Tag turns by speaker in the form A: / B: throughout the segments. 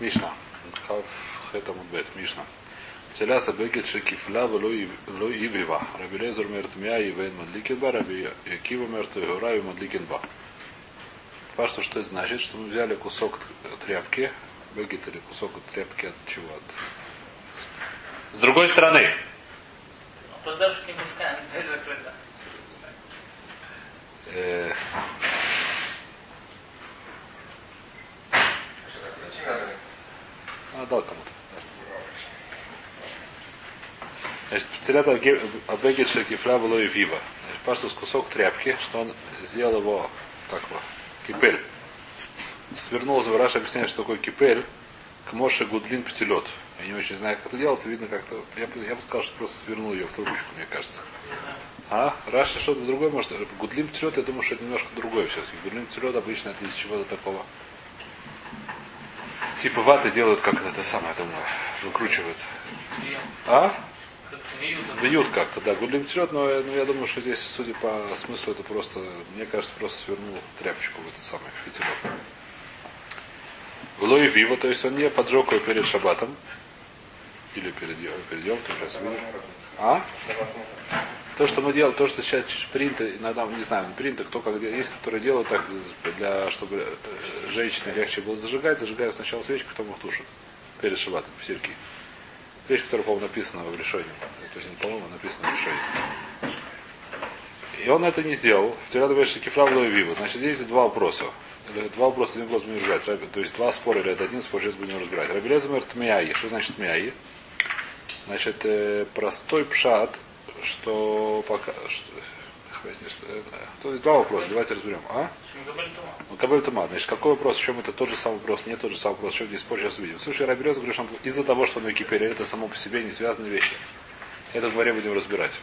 A: Мишна. Хав хетам бет. Мишна. Теляса бегет шекифла ло ивива. Раби Лезер мертмя и вен мадликин ба. Раби Кива мертв гора и мадликин ба. Пашту, что это значит? Что мы взяли кусок тряпки. Бегет или кусок тряпки от чего? От... С другой стороны.
B: Поддержки мисками, закрыто.
A: Э, а, дал кому-то. Значит, Цилят Абегет Шекифля было и Вива. Значит, Паштус кусок тряпки, что он сделал его, как его, кипель. Свернул, Раша объясняет, что такое кипель, к Моше Гудлин Птелет. Я не очень знаю, как это делается, видно как-то. Я, я бы сказал, что просто свернул ее в трубочку, мне кажется. А? Раша что-то другое может. Гудлин Птелет, я думаю, что это немножко другое все-таки. Гудлин Птелет обычно это из чего-то такого. Типа ваты делают, как это самое, думаю, выкручивают. А? Бьют как-то, да. Гудлим вперед, но, я- но я думаю, что здесь, судя по смыслу, это просто, мне кажется, просто свернул тряпочку в этот самый фитилек. В Лои Вива, то есть он не поджег его перед шабатом. Или перед, перед Йом, ты сейчас видишь. А? То, что мы делаем, то, что сейчас принты, иногда, не знаю, принты, кто как делает, есть, которые делают так, для, чтобы э, женщине легче было зажигать, зажигают сначала свечку, потом их тушат. Перед шабатом, сельке. Вещь, которая, по-моему, написана в решении. То есть по-моему, написана в решении. И он это не сделал. Вчера говорит, что кефра вива. Значит, здесь два вопроса. Два вопроса, один вопрос будем разбирать. То есть два спора или это один спор, сейчас будем разбирать. Рабелеза говорит тмяи. Что значит тмяи? Значит, э, простой пшат, что пока... Что, что, э, то есть два вопроса, давайте разберем. А? Ну, Кабель Тума. Значит, какой вопрос? В чем это тот же самый вопрос? Нет тот же самый вопрос. В чем здесь позже сейчас увидим. Слушай, Рабелез говорит, что он из-за того, что он кипели, это само по себе не связанные вещи. Это в море будем разбирать.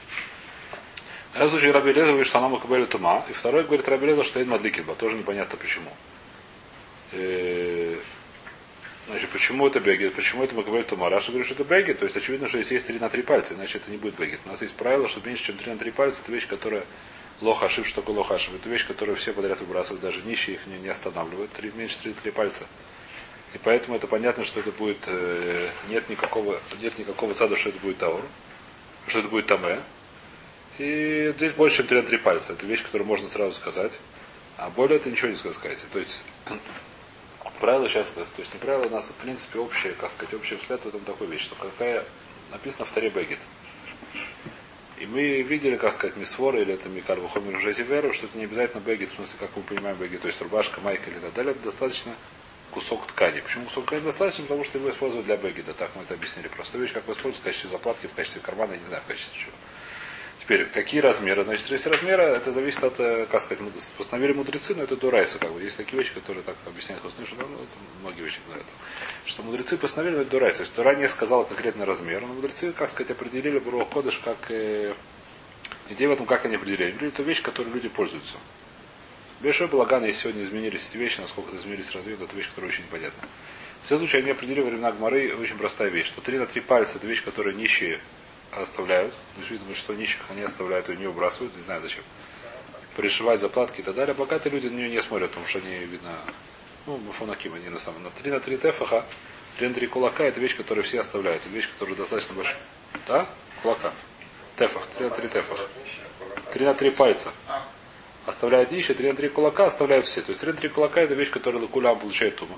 A: Этом случае Раби Леза говорит, что она Макабеля Тума. И второй говорит Раби Леза, что это Мадликинба. Тоже непонятно почему. Значит, почему это бегет? Почему это Макабель Тума? Раша говорит, что это бегет. То есть очевидно, что если есть 3 на 3 пальца, иначе это не будет бегет. У нас есть правило, что меньше, чем 3 на 3 пальца, это вещь, которая лох ошиб, что такое лох ошиб. Это вещь, которую все подряд выбрасывают, даже нищие их не, не останавливают. Три, меньше 3 на 3 пальца. И поэтому это понятно, что это будет, э, нет никакого, нет никакого цада, что это будет таур, что это будет таме. И здесь больше, чем 3 на 3 пальца. Это вещь, которую можно сразу сказать. А более это ничего не сказать. То есть, правило сейчас, то есть не правило, у нас в принципе общее, как сказать, общий взгляд в этом такой вещь, что какая написано в Таре Бегет. И мы видели, как сказать, мисфор или это Микар Вухомер Жазиверу, что это не обязательно бегет, в смысле, как мы понимаем бегет, то есть рубашка, майка или так далее, это достаточно кусок ткани. Почему кусок ткани достаточно? Потому что его используют для бегета, так мы это объяснили. Просто вещь, как его используют в качестве заплатки, в качестве кармана, не знаю, в качестве чего. Теперь, какие размеры? Значит, если размера, это зависит от, э, как сказать, постановили мудрецы, но это дурайса, как бы. Есть такие вещи, которые так объясняют Хусны, что ну, это многие вещи знают. Что мудрецы постановили, но это дурайса. То есть Тура не сказала конкретный размер, но мудрецы, как сказать, определили Брух Кодыш как э, идея в этом, как они определили. Они говорили, это вещь, которой люди пользуются. Большой балаган, если сегодня изменились эти вещи, насколько изменились разве, это вещь, которая очень непонятна. В всяком случае, они определили времена Гмары очень простая вещь, что 3 на 3 пальца это вещь, которую нищие оставляют. Действительно, что нищих они оставляют и не выбрасывают, не знаю зачем. Пришивать заплатки и так далее. Богатые люди на нее не смотрят, потому что они, видно, ну, мафонаким они на самом деле. 3 на 3 тефаха, 3 на 3 кулака это вещь, которую все оставляют. Это вещь, которая достаточно большая. Да? Кулака. Тефах, 3 на 3 тефах. 3 на 3 пальца. Оставляют нищие, 3 на 3 кулака оставляют все. То есть 3 на 3 кулака это вещь, которую кулям получает тума.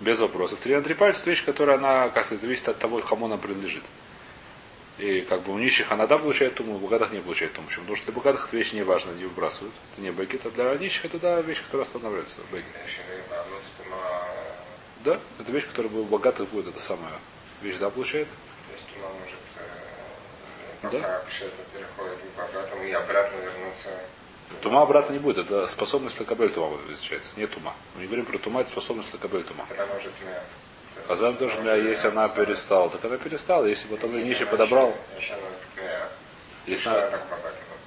A: Без вопросов. 3 на 3 пальца это вещь, которая она, как сказать, зависит от того, кому она принадлежит. И как бы у нищих она да получает туму, у богатых не получает туму. Почему? Потому что для богатых эта вещь не важна, не выбрасывают. Это не бегет, а для нищих это да, вещь, которая останавливается. Бегет. Да, это вещь, которая у богатых будет, это самая вещь, да, получает. Да.
C: Пока это переходит к богатому и обратно вернуться.
A: Тума обратно не будет, это способность лакабель тума изучается, не тума. Мы не говорим про тума, это способность лакабель тума.
C: Когда может.
A: Казан тоже у меня, если она перестала, так она перестала. Если бы он нищий подобрал, если
C: Она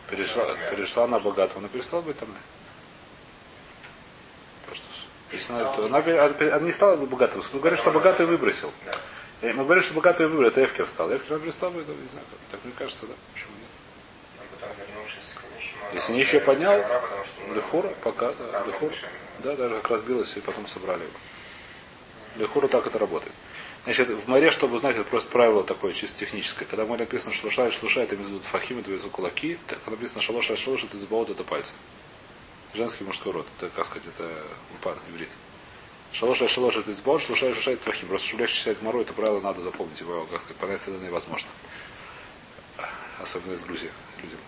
A: перешла, перешла на богатого, она перестала быть там. Если она, то она, она не стала богатым. Мы говорим, что богатый выбросил. Мы говорим, что богатый выбросил, это Эвкер стал. Эвкер перестал быть, не знаю, так мне кажется, да. Почему нет? Если нищий поднял, Лехура, пока, да, Лехура. Да, даже как разбилось, и потом собрали его. Лехуру так это работает. Значит, в море, чтобы знать, это просто правило такое чисто техническое. Когда в море написано шлуша, шлуша, это имеют в виду фахим, это виду кулаки. Так, когда написано шалоша, шалош, это избаот, это пальцы. Женский мужской род. Это, как сказать, это упад, иврит. Шалоша, шалош, это избаот, шлуша, шлуша, это фахим. Просто, чтобы легче читать моро, это правило надо запомнить. Его, как сказать, понять это невозможно. Особенно из Грузии людям.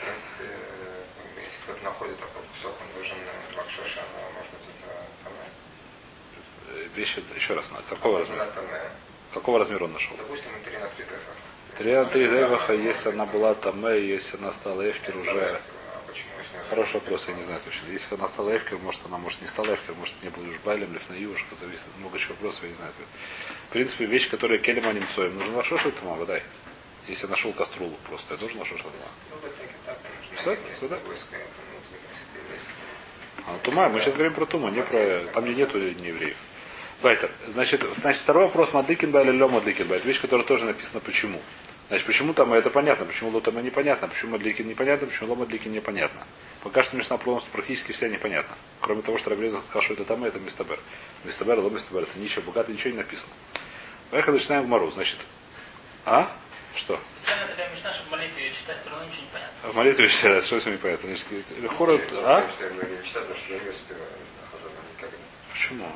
C: Принципе, э, если кто-то находит такой кусок, он должен на бакшоша, но может быть это таме.
A: Э, Вещи, еще раз, какого размера?
C: Таме.
A: Какого размера он нашел?
C: Допустим, на 3 на 3 дефа.
A: Три на три деваха, если она была таме, если она стала эфкер уже.
C: А
A: Хороший вопрос, я не знаю точно. Если она стала эфкер, может она может не стала эфкер, может не было уж байлем, лиф на юж, зависит от много чего вопросов, я не знаю. В принципе, вещь, которая келема немцоем, нужно на шошу это мама, дай. Если я нашел каструлу просто, я нужно на шошу
C: вот так и так,
A: Всё,
C: конечно.
A: всё, да?
C: Войско, это внутренний еврейский.
A: А тума, мы сейчас говорим про тума, не про. Там где нету неевреев. Вайтер. Значит, значит, второй вопрос Мадыкинба или Лё Мадыкинба. Это вещь, которая тоже написана почему. Значит, почему там это понятно, почему Лотама непонятно, почему Мадликин непонятно, почему Ло Мадликин непонятно. Пока что Мишна полностью практически вся непонятна. Кроме того, что Рабреза сказал, что это там, это Мистабер. Мистабер, Ло Мистабер, это ничего, богато ничего не написано. Поехали, начинаем в Мару. Значит, а? Что?
B: Специально такая мечта, чтобы молитву ее читать, все равно ничего не понятно.
A: В молитве читают, что это непонятно. Значит, Лехура,
C: Я-
A: а? Почему?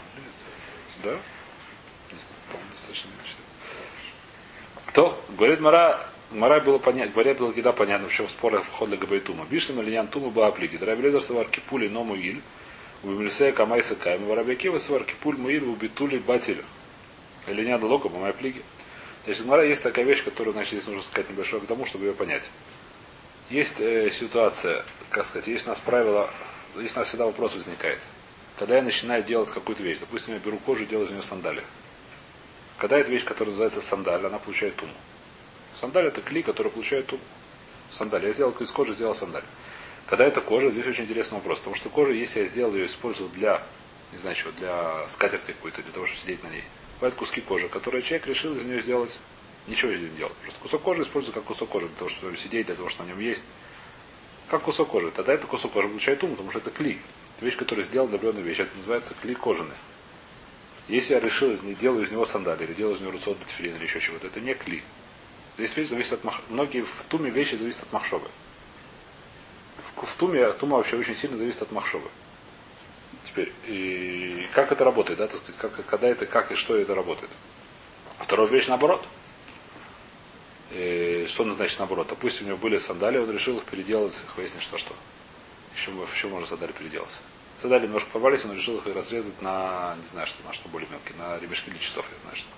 A: Да? Не знаю, по-моему, достаточно не. То, говорит Мара, Мара было понятно, говорят, было когда понятно, в чем вход для Габайтума. Бишна Малинян Тума Бааплиги. Драбелезер Савар Кипули Ному Иль. У Бимлисея Камайса Кайм. Воробьякива Савар Кипуль Муиль у Битули Батиль. Линян Лока по моей плиге. Значит, Мара есть такая вещь, которую, значит, здесь нужно сказать небольшое к тому, чтобы ее понять. Есть э, ситуация, как сказать, есть у нас правило, здесь у нас всегда вопрос возникает. Когда я начинаю делать какую-то вещь, допустим, я беру кожу и делаю из нее сандали. Когда эта вещь, которая называется сандаль, она получает туму. Сандаль это клей, который получает туму. Сандаль. Я сделал из кожи, сделал сандаль. Когда это кожа, здесь очень интересный вопрос. Потому что кожа, если я сделал ее, использую для, не знаю чего, для скатерти какой-то, для того, чтобы сидеть на ней. Бывают куски кожи, которые человек решил из нее сделать, ничего из нее не делать. Просто кусок кожи использую как кусок кожи, для того, чтобы сидеть, для того, чтобы на нем есть. Как кусок кожи. Тогда это кусок кожи получает туму, потому что это клей. Это вещь, которая сделана для определенной вещи. Это называется клей кожаный. Если я решил, не делаю из него сандали, или делаю из него руцот бетфилин, или еще чего-то, это не кли. Здесь вещь зависит от мах... Многие в туме вещи зависят от махшобы. В, в туме тума вообще очень сильно зависит от махшобы. Теперь, и как это работает, да, так сказать, как, когда это, как и что это работает. Вторая вещь наоборот. И что значит наоборот? Допустим, у него были сандали, он решил их переделать, выяснить, что что. Еще, еще можно сандали переделать. Сандали немножко порвались, он решил их разрезать на, не знаю, что, на что более мелкие, на ремешки для часов, я знаю, что.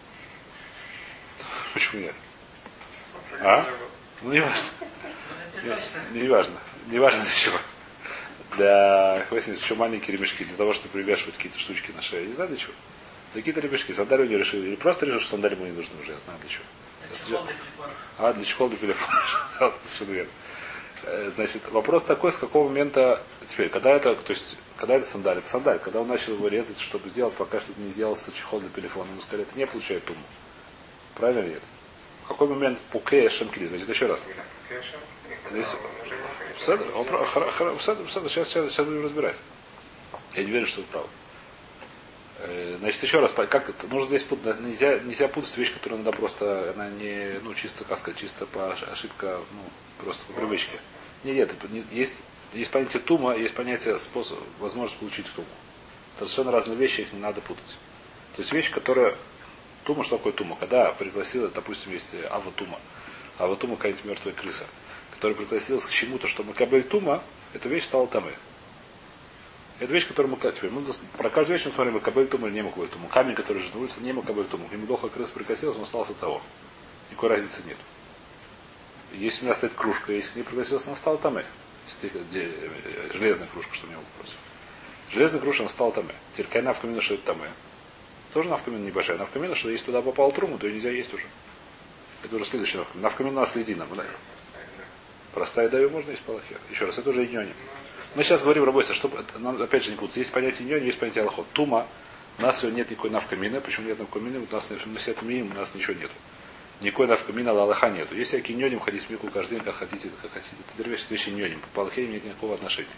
A: Почему нет? А? Ну, не важно. Не, не важно. Не важно для чего. Для, выяснить, еще маленькие ремешки, для того, чтобы привешивать какие-то штучки на шею. Не знаю для чего. Для какие-то ремешки. Сандали у него решили. Или просто решил, что сандали ему не нужны уже, я знаю для чего.
B: Это чехол для телефона.
A: А, для чехол для телефона. Совершенно верно. Э, Значит, вопрос такой, с какого момента, теперь, когда это, то есть, когда это сандаль, это сандаль, когда он начал его резать, чтобы сделать, пока что не сделался чехол для телефона, ему сказали, это не получает туму. Правильно или нет? В какой момент пуке шамкили? Значит, еще раз. Здесь- Все, сейчас, сейчас, сейчас будем разбирать. Я не верю, что это правда. Э, Значит, еще раз, как это? Нужно здесь путать, нельзя, нельзя путать вещь, которая надо просто, она не, ну, чисто, как сказать, чисто по ош- ошибка, ну, просто по привычке. Нет, есть, есть понятие тума, есть понятие способ, возможность получить туму. Это совершенно разные вещи, их не надо путать. То есть вещь, которая, тума, что такое тума? Когда пригласила, допустим, есть ава тума, ава тума какая-нибудь мертвая крыса, которая пригласилась к чему-то, что макабель тума, эта вещь стала тамы. Это вещь, которую мы теперь мы про каждую вещь мы смотрим макабель тума или не макабель тума. Камень, который же на улице, не макабель тума. К нему дохла крыса прикосилась, он остался того. Никакой разницы нет. Если у меня стоит кружка, если к ней прикосился, она стала где, э, железная кружка, что мне против. Железная кружка, она стала тамы. Теперь какая навкамина, что это тамы? Тоже навкамина небольшая. Навкамина, что если туда попал труму, то ее нельзя есть уже. Это уже следующая навкамина. Навкамина нас следина. Простая даю можно есть палахе. Еще раз, это уже иньони. Мы сейчас говорим, Рабойса, чтобы нам опять же не путаться. Есть понятие иньони, есть понятие аллахот. Тума, у нас сегодня нет никакой навкамины. Почему нет навкамины? У нас мы с этим у нас ничего нету. Никакой навкамина Аллаха нету. Если я киньоним ходить в мику каждый день, как хотите, как хотите, это вещь, вещи иньоним. По Аллахе нет никакого отношения.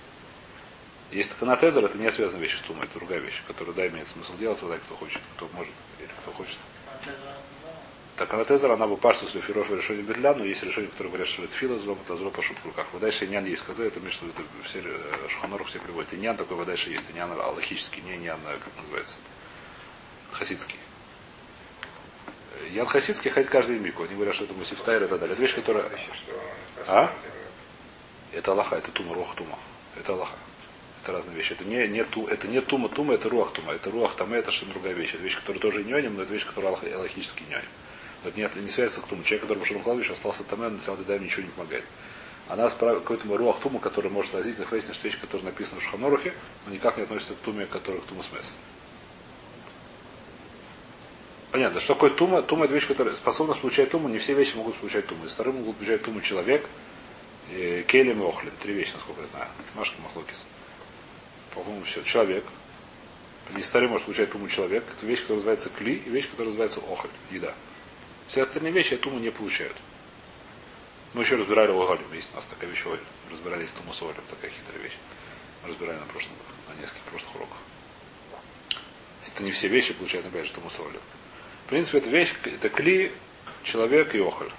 A: Есть канатезер, это не связанная вещь с тумой, это другая вещь, которую, да, имеет смысл делать, вот так, кто хочет, кто может, или кто хочет. Так канатезер, она бы пашту с лефиров решение бетля, но есть решение, которое говорят, что это фила злом, это зло по шутку руках. Дальше нян есть сказать, это между это все э, шуханорах все приводят. И нян такой, вот дальше есть, и нян аллахический, не нян, а как называется, хасидский. Ян хасидский ходит каждый мику. Они говорят, что это мусифтайр и так далее. Это вещь, которая... А? Это Аллаха, это тума, руах тума. Это Аллаха. Это разные вещи. Это не, не, ту, это не тума, тума, это руах тума. Это руах тама, это что другая вещь. Это вещь, которая тоже ньоним, но это вещь, которая аллах, аллахический ньоним. Это не, не связывается к туму. Человек, который пошел кладбище, остался там, он начал даем ничего не помогает. Она справила какой-то руах тума, который может возникнуть, как выяснилось, что вещь, которая написана в Шханорухе, но никак не относится к туме, которая к туму смес. Понятно, что такое тума? Тума это вещь, которая способна получать туму. Не все вещи могут получать туму. Из вторым могут получать туму человек, э, келем и охлин. Три вещи, насколько я знаю. Машка Махлокис. По-моему, все. Человек. Из вторым может получать туму человек. Это вещь, которая называется кли, и вещь, которая называется охоль, еда. Все остальные вещи туму не получают. Мы еще разбирали оголем. Есть у нас такая вещь оголем. Разбирались туму с оголем. Такая хитрая вещь. Мы разбирали на прошлом, на нескольких прошлых уроках. Это не все вещи получают, опять же, туму с оголем. В принципе, это вещь, это кли, человек и охоль.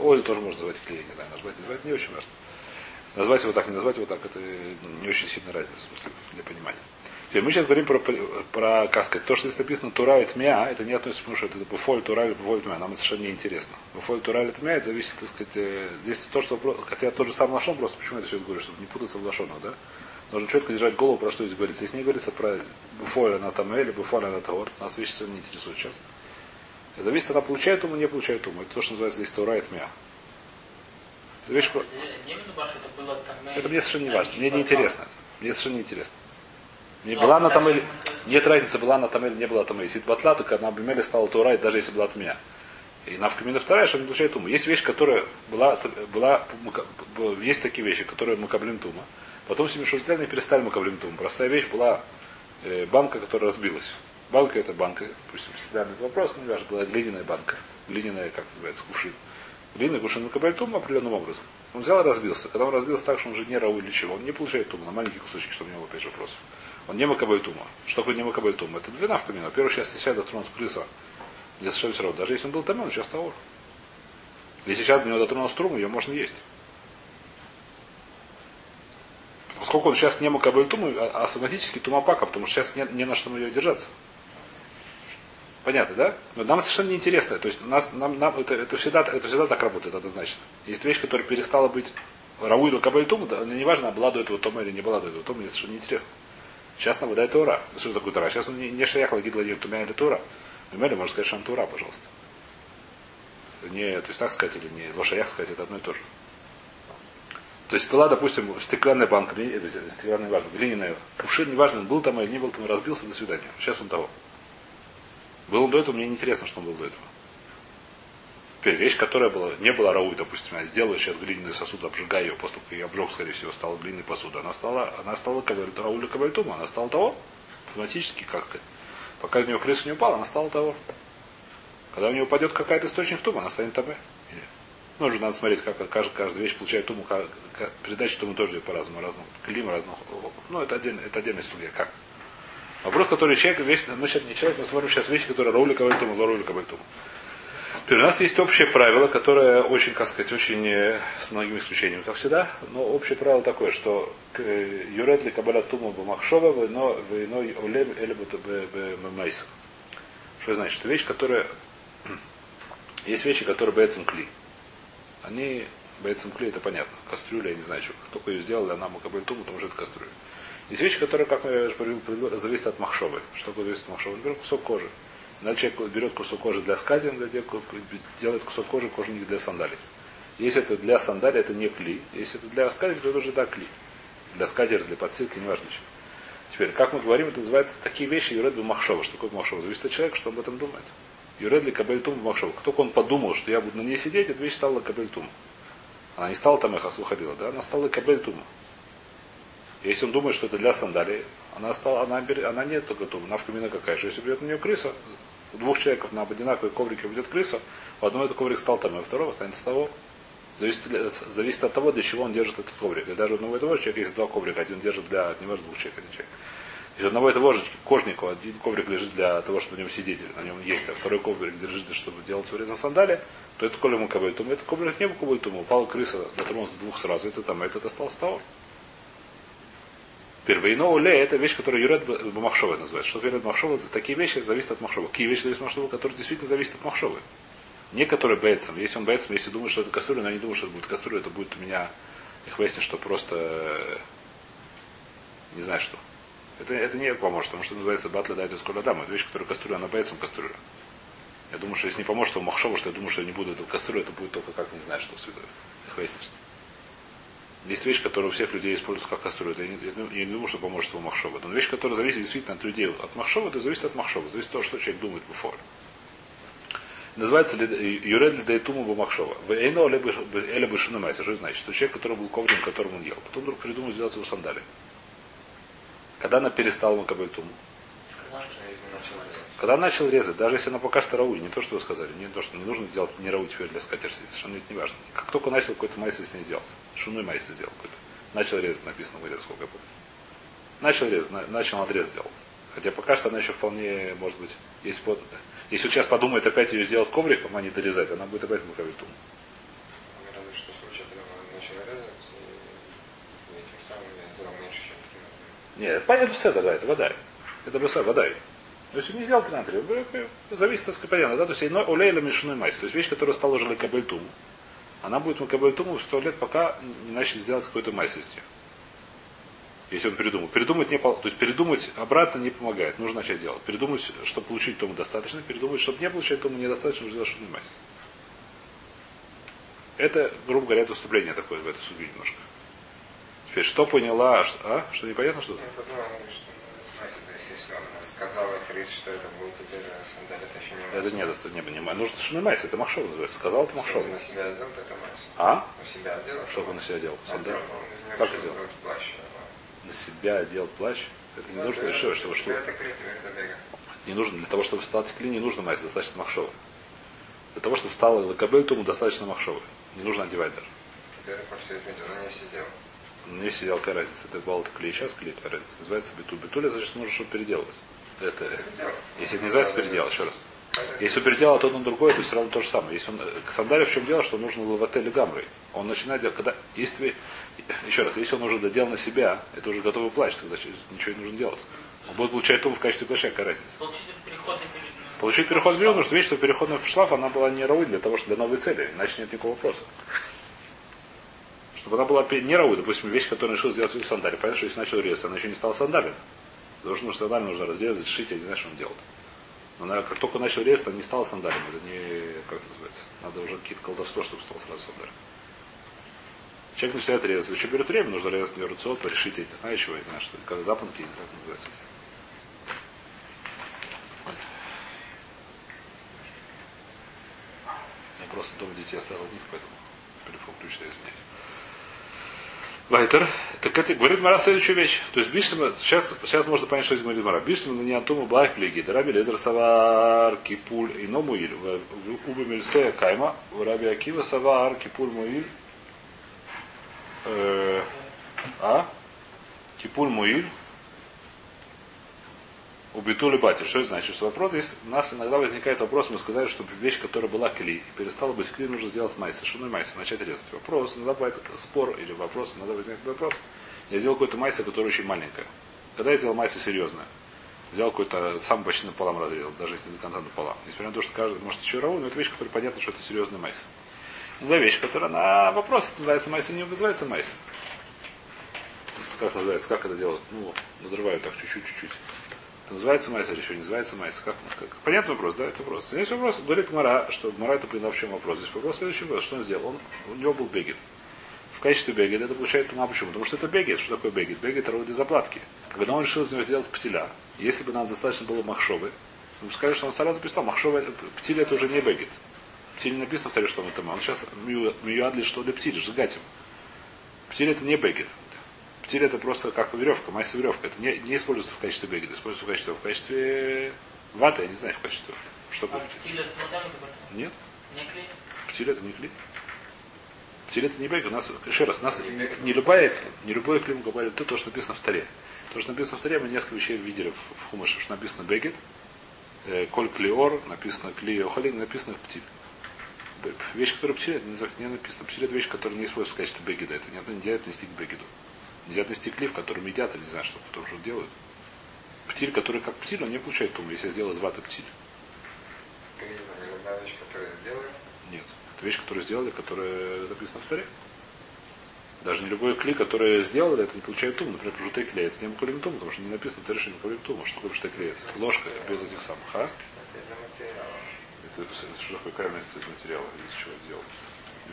A: Оль тоже можно назвать кли, я не знаю, назвать, назвать не очень важно. Назвать его так, не назвать его так, это не очень сильная разница, в смысле, для понимания. Теперь мы сейчас говорим про, про, как сказать, то, что здесь написано Тура и Тмя, это не относится, потому что это Буфоль, Тура или Буфоль Тмя, нам это совершенно не интересно. Буфоль, Тура или Тмя, это зависит, так сказать, э, здесь то, что вопрос, хотя тот же самый лошон просто, почему я это все говорю, чтобы не путаться в лошонах, да? Нужно четко держать голову, про что здесь говорится. Здесь не говорится про Буфоль на Таме или Буфоль на Таор, нас вещи не интересуют сейчас. Зависит, она получает уму, не получает уму. Это то, что называется здесь Тура и Тмя. Это вещь,
B: что это
A: мне совершенно не важно. Мне не интересно. Мне совершенно не интересно. Не
B: Ну,
A: была
B: а
A: она там
B: дальше
A: или...
B: мы скажем.
A: Нет разницы, была она там или не была там. Если это батла, то она бы стала Турай, даже если была тмя. И навка мина вторая, что не получает туму. Есть вещь, которая была, была, есть такие вещи, которые макаблим тума. Потом семишутельные перестали макаблим тума. Простая вещь была э, банка, которая разбилась. Банка это банка, допустим, всегда этот вопрос, но не важно, была глиняная банка. Глиняная, как называется, кувшин. Глиняный кувшин макаблим тума определенным образом. Он взял и разбился. Когда он разбился так, что он же не рау или чего, он не получает туму на маленькие кусочки, чтобы у него опять же вопросов. Он не макабель тума. Что такое не макабель тума? Это две навка мина. Во-первых, сейчас сейчас дотронулся крыса. Для совершенно все равно. Даже если он был там, он сейчас того. Если сейчас до него дотронулся труму, ее можно есть. Поскольку он сейчас не макабель тума, а- автоматически тумапака, потому что сейчас не, не на что ее держаться. Понятно, да? Но нам совершенно не интересно. То есть у нас, нам, нам, это, это, всегда, это всегда так работает однозначно. Есть вещь, которая перестала быть Рау или Кабель Туму, да, не важно, была до этого Тома или не была до этого Тома, мне совершенно не интересно. Сейчас нам выдает Тура. Что такое Тура? Сейчас он не, не шаях лагид ладим Тумя или Тура. Мемели можно сказать, что он Тура, пожалуйста. Не, то есть так сказать, или не лошаях сказать, это одно и то же. То есть была, допустим, стеклянная банка, гли- э, стеклянная, важно, глиняная, кувшин, неважно, был там или не был там, разбился, до свидания. Сейчас он того. Был он до этого, мне не интересно, что он был до этого. Теперь вещь, которая была, не была рауй, допустим, я сделаю сейчас глиняный сосуд, обжигаю ее, после того, как я обжег, скорее всего, стала глиняной посудой. Она стала, она стала кабель, рау или кабельтума, она стала того, автоматически, как сказать. Пока из нее крыша не упала, она стала того. Когда у нее упадет какая-то источник тума, она станет там. Ну, уже надо смотреть, как каждая, каждая вещь получает туму, передача туму тоже по-разному, разному климу, разному. Ну, это, отдельно, это отдельная история, как. Вопрос, который человек, вещь, мы сейчас не человек, мы смотрим сейчас вещи, которые роули кабальтума, лорули кабальтума. Теперь у нас есть общее правило, которое очень, как сказать, очень э, с многими исключениями, как всегда, но общее правило такое, что э, юред ли кабаля тума бумахшова, но улем или мейса. Что значит? Это вещь, которая... Есть вещи, которые боятся кли. Они боятся кли, это понятно. Кастрюля, я не знаю, что. Только ее сделали, она макабель туму, потому что это кастрюля. Есть вещи, которые, как я уже говорил, зависят от махшовы. Что такое зависит от махшовы? Например, кусок кожи. Иногда человек берет кусок кожи для скатинга, делает кусок кожи кожаник для сандалий. Если это для сандалий, это не кли. Если это для скатинга, то это уже да кли. Для скатера, для подстилки, неважно что. Теперь, как мы говорим, это называется такие вещи юред махшова. Что такое махшова? Зависит от человека, что об этом думает. Юред ли кабель тум махшова. Как только он подумал, что я буду на ней сидеть, эта вещь стала кабель тум. Она не стала там эхас выходила, да? Она стала кабель тума. Если он думает, что это для сандалий, она стала, она, берет, она нет только тума, она в камина какая же. Если берет на нее крыса, у двух человеков на одинаковые коврики будет крыса, у одного этот коврик стал там, а у второго станет с того. Зависит, зависит от того, для чего он держит этот коврик. И даже у одного и того же человека есть два коврика. Один держит для, не может двух человек, один человек. У одного и того же кожнику один коврик лежит для того, чтобы на нем сидеть, на нем есть, а второй коврик лежит, чтобы делать вред на сандале, то это коли ему кабельтуму. Этот коврик не был кабельтуму. Упала крыса, дотронулся до двух сразу. Это там, этот остался того. Первейно уле это вещь, которая юрет махшова называется. Что юрет махшова? Такие вещи зависят от махшова. Какие вещи зависят от махшова, которые действительно зависят от махшовы. Не которые боятся. Если он боится, если думает, что это кастрюля, но я не думаю, что это будет кастрюля, это будет у меня их выяснить, что просто э, не знаю что. Это, это не поможет, потому что называется батля дает из дама. Это вещь, которая кастрюля, она боится кастрюля. Я думаю, что если не поможет ему махшова, что я думаю, что я не буду этого кастрюля, это будет только как не знаю, что святое. Выяснить. Есть вещь, которая у всех людей используется как кастрюля. Я не, я не- думаю, что поможет ему махшова. Но вещь, которая зависит действительно от людей, от махшова, это зависит от махшова. Зависит от того, что человек думает буфор. Называется юред ли дейтуму бумахшова. Эйно эля бешуна майса. Что значит? Что человек, который был коврем, которым он ел. Потом вдруг придумал сделать его сандали. Когда она перестала ему кабельтуму.
C: Когда начал резать.
A: Даже если она пока что рауи, не то, что вы сказали, не то, что не нужно делать не рауи теперь для скатерти, совершенно это не важно. Как только начал какой-то майс с ней сделать, шуной майс сделал какой-то, начал резать, написано в сколько я помню. Начал резать, на- начал надрез сделал. Хотя пока что она еще вполне, может быть, если, под- если сейчас подумает опять ее сделать ковриком, а не дорезать, она будет опять мукавитум.
C: Мне радует, что в случае, когда он начал резать, и этим самым я сделал меньше, чем три
A: Нет, понятно, все, да, это вода. Это просто вода. То есть он не сделал 13 зависит от понятно, да? То есть иной олейла мишуной майс. То есть вещь, которая стала уже кабельтуму. Она будет макабельтуму в сто лет, пока не начали сделать какой-то майс из нее. Если он передумал. Передумать не То есть передумать обратно не помогает. Нужно начать делать. Передумать, чтобы получить тому достаточно. Передумать, чтобы не получать тому недостаточно, нужно сделать шуной майс. Это, грубо говоря, это вступление такое в эту судью немножко. Теперь, что поняла, что, а? Что непонятно что-то?
C: Я подумал, что ну, если он сказал Фрис, что это будет теперь сандаль, это еще не
A: Это нет, это не понимаю. Нужно шиномайс, это махшова называется. Сказал, это махшова.
C: Чтобы на себя одел, то это майс.
A: А?
C: На себя одел,
A: Что бы на себя делал? Сандаль?
C: Одел, ну, него
A: Как
C: будет плащ.
A: На себя одел плащ. Это не нужно решить, чтобы что.
C: Это.
A: Не нужно, для того, чтобы встал текли, не нужно майс, достаточно махшова. Для того, чтобы встал лакабель, тому достаточно махшова. Не нужно одевать даже.
C: Теперь просто изменил, но не сидел.
A: Не сидел какая разница. Это бал клей, сейчас клей, разница. Называется битуль. Битуль, значит, нужно что переделывать. Это, если это не называется переделал, еще раз. Если переделал то одно другое, то все равно то же самое. Если он, к сандале в чем дело, что нужно было в отеле гамрой. Он начинает делать, когда, если, еще раз, если он уже доделал на себя, это уже готовый плащ, тогда зачем- ничего не нужно делать. Он будет получать ту в качестве плаща, какая разница.
B: Получить переходный период.
A: Получить переход в период, потому что видишь, что переходный шлаф, она была не рауи для того, что для новой цели, иначе нет никакого вопроса. Чтобы она была не рауи, допустим, вещь, которую решил сделать в сандале. Понятно, что если начал резать, она еще не стала сандалем. Потому что сандаль нужно разрезать, сшить, я не знаю, что он делает. Но она, как только начал резать, она не стала сандалем. Это не, как это называется, надо уже какие-то колдовство, чтобы стал сразу сандалем. Человек начинает резать. Еще берет время, нужно резать мне руцот, порешить, я не знаю чего, я не знаю, что как запонки, как это называется. Я просто дома детей оставил одних, поэтому телефон включил, извиняюсь. Вайтер. Так это говорит Мара следующую вещь. То есть Биштима, сейчас, сейчас можно понять, что здесь говорит Мара. Биштима на неантуму баах плеги. Раби Лезер Савар Кипуль и Номуиль. Уба Мельсе Кайма. Раби Акива Савар Кипуль Муиль. Э, А? Кипуль Муиль. Убитули батер. Что это значит? Что вопрос здесь у нас иногда возникает вопрос, мы сказали, что вещь, которая была кли, перестала быть кли, нужно сделать майса. Шиной майса, начать резать. Вопрос, иногда бывает спор или вопрос, иногда возникает вопрос. Я сделал какой-то майса, которая очень маленькая. Когда я сделал майса серьезная, взял какой-то сам почти пополам разрезал, даже если до конца пополам. Несмотря на то, что каждый может еще раву, но это вещь, которая понятно, что это серьезный майс. Иногда вещь, которая на вопрос, называется майса, не вызывается майс. Как называется, как это делать? Ну, надрываю так чуть-чуть, чуть-чуть. Это называется майс или еще не называется майс? Как, как? Понятный вопрос, да? Это вопрос. Здесь вопрос, говорит Мара, что Мара это поняла в чем вопрос. Здесь вопрос следующий вопрос. Что он сделал? Он, у него был бегет. В качестве бегет это получает тума. Почему? Потому что это бегет. Что такое бегет? Бегет роли заплатки. Когда он решил из него сделать птиля, если бы нам достаточно было махшовы, мы бы сказали, что он сразу писал, махшовы, птиль это уже не бегет. Птиль не написано в таре, что он это сейчас миюадли, что для птиль, сжигать им. Птиль это не бегет. Птиль это просто как веревка, майса веревка. Это не, не используется в качестве бегет, используется в качестве, в качестве ваты, я не знаю в качестве. Что
B: А с мотами,
A: Нет,
B: не клей?
A: птиль это не клей. Птиль это не бегет. У нас, еще раз, у нас не любая, не любой клим говорит то, то, что написано в таре. То, что написано в таре, мы несколько вещей видели в, в Хумаше, что написано бегет, э, коль клиор, написано клиохолин, написано птиль. Вещь, которая птиль, это не, не написано. Птиль это вещь, которая не используется в качестве бегеда. Это не, нельзя отнести к бегеду. Нельзя отнести клиф, который едят, или не знаю, что кто уже делают. Птиль, который как птиль, он не получает тум, если я сделал из ваты птиль.
C: Видимо, вещь, которую сделали.
A: Нет. Это вещь, которую сделали, которая написана в таре. Даже не любой клей, который сделали, это не получает тум. Например, жутей клеится. Не макулим тум, потому что не написано в таре, что не макулим тум. Что такое жутей клеится? Ложка без этих самых, а?
C: Это.
A: Это, это что такое крайность из материала, из чего делать.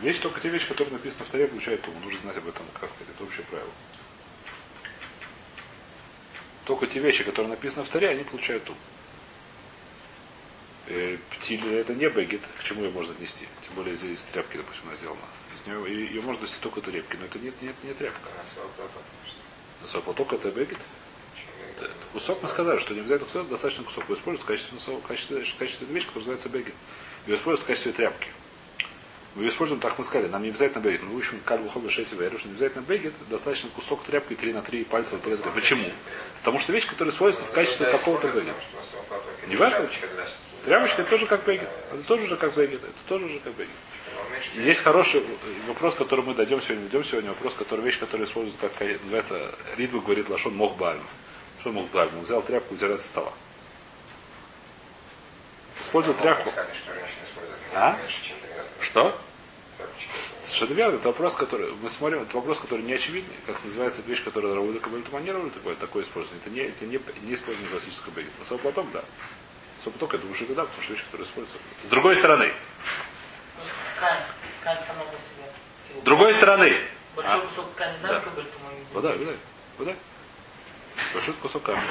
A: Вещь, только те вещи, которые написаны в таре, получают тум. Нужно знать об этом, как сказать, это общее правило. Только те вещи, которые написаны в таре, они получают тум. Э, птиль это не бегет, к чему ее можно отнести. Тем более здесь из тряпки, допустим, она сделана. Ее, ее можно нести только тряпки, но это нет, нет, не тряпка.
C: На свой платок.
A: Это бегет. Кусок мы сказали, что не обязательно кусок, достаточно кусок. Его используют в качестве, носового- в качестве, в качестве вещи, которая называется бегет. Ее используют в качестве тряпки. Мы ее используем, так мы сказали, нам не обязательно бегет. Мы учим кальву хобби шети что не обязательно бегет, достаточно кусок тряпки 3 на 3 пальца. 3 на 3. Почему? Потому что вещь, которая используется в качестве какого-то бегета. Не важно. Тряпочка это тоже как бегет. Это тоже же как бегет. Это тоже же как бегет. И Есть хороший вопрос, который мы дойдем сегодня, дойдем сегодня, вопрос, который вещь, которая используется, как называется, Ридбу говорит Лашон Мохбальм. Что Мохбальм? Он взял тряпку, утирать со стола. Использует тряпку.
C: Раньше использовали
A: А? Что? Совершенно верно. Это вопрос, который мы смотрим, это вопрос, который не очевидный. Как называется эта вещь, которую Равуда Кабель туманировали, такое, такое использование. Это не, это не, не использование классического бегета. Особо потом, да. Особо только, я думаю, что это да, потому что вещь, которая используется. С другой стороны.
B: Ткань. Ткань сама по себе.
A: С другой стороны.
B: Большой
A: А?
B: кусок ткани,
A: Да.
B: да, кабель, по-моему?
A: Вода, вода, вода. Большой кусок камня.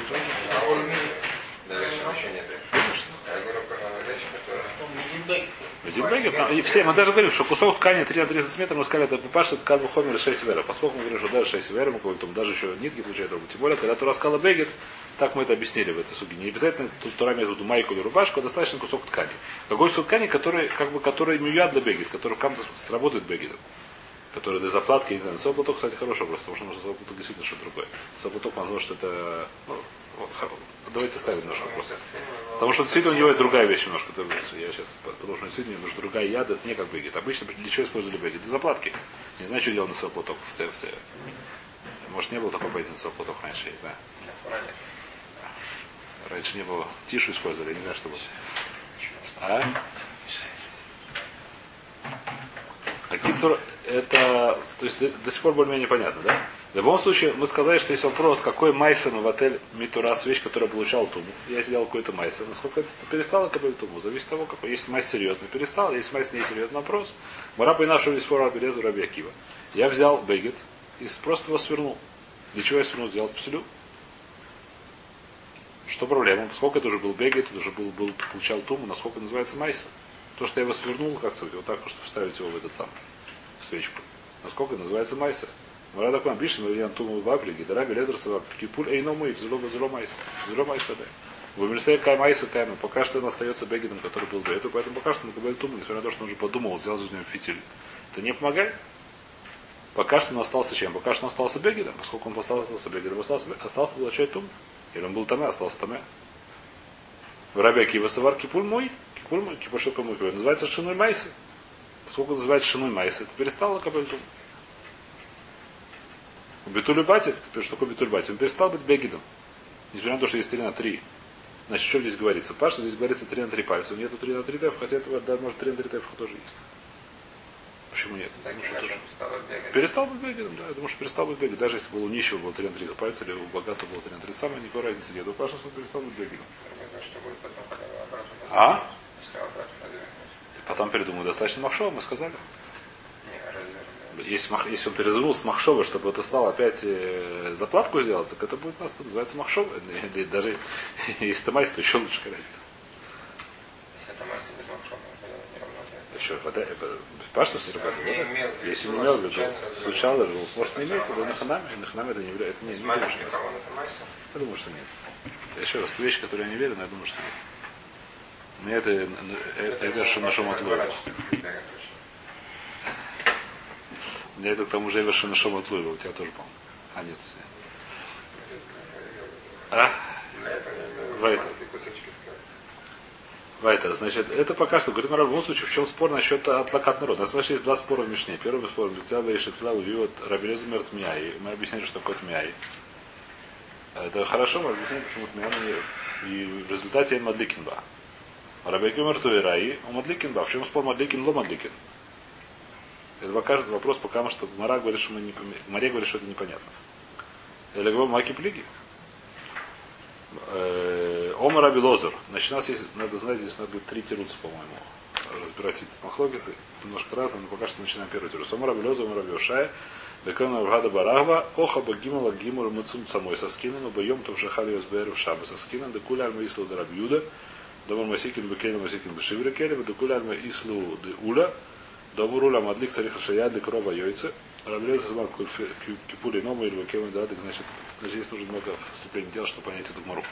B: А он
C: если еще нет.
A: Конечно.
C: Я говорю про новую вещь, которая...
A: бегет, но и все, мы даже говорим, что кусок ткани 3 на 30 сантиметров, мы сказали, это папаша, это кадву хомер 6 вера. Поскольку мы говорим, что даже 6 вера, мы говорим, там даже еще нитки получают другу. Тем более, когда Тура сказала бегет, так мы это объяснили в этой суге. Не обязательно тут Тура имеет майку или рубашку, а достаточно кусок ткани. Какой кусок ткани, который, как бы, который мюя для бегет, который в ком-то сработает бегетом. Который для заплатки, не знаю. Соплаток, кстати, хороший вопрос, потому что может соплаток действительно что-то другое. Соплаток, возможно, что это, ну, вот, давайте ставим немножко вопрос. Потому что действительно у него другая вещь немножко. Я сейчас, потому что действительно немножко другая яда, это не как бегет. Обычно для чего использовали бегет? Для заплатки. Не знаю, что делал на свой платок. Может, не было такой бегет на свой платок раньше, я не знаю. Раньше не было. Тишу использовали, я не знаю, что было. А? А Кицур, это, то есть до, до сих пор более-менее понятно, да? В любом случае, мы сказали, что есть вопрос, какой майсен в отель Митурас, вещь, которая получал туму. Я сделал какой-то майсен. Насколько это перестало капать туму? Зависит от того, какой. Если майс серьезный, перестал. Если майс не серьезный вопрос, Мара и нашего спор Абелеза Раби Акива. Я взял бегет и просто его свернул. Для чего я свернул? Сделал пселю. Что проблема? Сколько это уже был бегет, это уже был, был, получал туму, насколько называется майса. То, что я его свернул, как сказать, вот так, чтобы вставить его в этот сам, в свечку. Насколько называется майса. Мара такой амбишн, мы туму в априге, да раби лезер сава, кипуль эйно да. В Умерсей кай майса кайма, пока что он остается бегетом, который был до этого, поэтому пока что он кабель туму, несмотря на то, что он уже подумал, сделал из него фитиль. Это не помогает. Пока что он остался чем? Пока что он остался бегетом, поскольку он остался бегетом, остался, остался получать тум. Или он был таме, остался таме. В Раби Акива Савар Кипуль мой, Кипуль мой, Кипуль Шелка мой, называется Шинуй Майсы. Поскольку называется Шинуй Майсы, это перестало кабель тум. Бетуль Бати, теперь что такое Бетуль Бати? Он перестал быть бегидом. Несмотря на то, что есть 3 на 3. Значит, что здесь говорится? Паш, здесь говорится 3 на 3 пальца. Нету 3 на 3 теф, хотя это, да, может 3 на 3 теф тоже есть. Почему нет?
C: Так
A: Потому тоже-
C: бегать.
A: Перестал быть бегедом, да. Я думаю, что перестал быть бегедом. Даже если был у нищего было 3 на 3 пальца, или у богатого было 3 на 3 самое, никакой разницы нет. У Паша что перестал быть
C: обратно.
A: А? Потом передумал достаточно махшова, мы сказали. Если, если он перевернул с махшовой, чтобы это стало опять э, заплатку сделать, так это будет у нас называется махшова. Даже если это майс, то еще лучше разница.
C: Если тогда не работает.
A: Еще вода, Паша, что
C: в виду,
A: Если не имел в виду,
C: случайно развернул.
A: случайно развернул, может не имеет, это наханами, наханами это не является, это не,
C: С
A: не что? Я думаю, что нет. Еще раз, вещь, которую я не верю, но я думаю, что нет. Мне это э, э, э, Мне это к тому же Эвершина Шома Тлуева, у тебя тоже, по-моему. А, нет. А? Вайтер. Вайтер. Значит, это пока что, говорит в любом случае, в чем спор насчет отлакат народа. У нас значит, есть два спора в Мишне. Первый спор, Бетява и Шатфила увидел Рабелезу Мерт Мяй. Мы объясняли, что такое Мяй. Это хорошо, мы объясняли, почему Мяй и в результате Мадликинба. Рабеки Мерту и Раи, у Мадликинба. В чем спор Мадликин, ло Мадликин? Это покажет вопрос, пока что Мара говорит, что мы не, Мария говорит, что это непонятно. Или говорю, Маки Плиги. Омар Абилозер. Значит, у нас есть, надо знать, здесь надо будет три тируца, по-моему, разбирать эти махлогисы. Немножко разные, но пока что начинаем первый тирус. Омар Абилозер, Омар Абиошая. Бекона Авгада Барахва, Оха Багимала Гимур Муцум самой со скином, Байом Том Шахали Сбер в Шаба со скином, Декуля Альма Ислу Дарабьюда, Домар Масикин Бекеля Масикин Бешивра Келева, Декуля Альма Ислу Де Уля, Домар Уля Мадлик Цариха Шая Декрова Йойца, Раблеза Змар Кипули Нома или Бакема Датик, значит, здесь нужно много вступлений делать, чтобы понять эту гмору.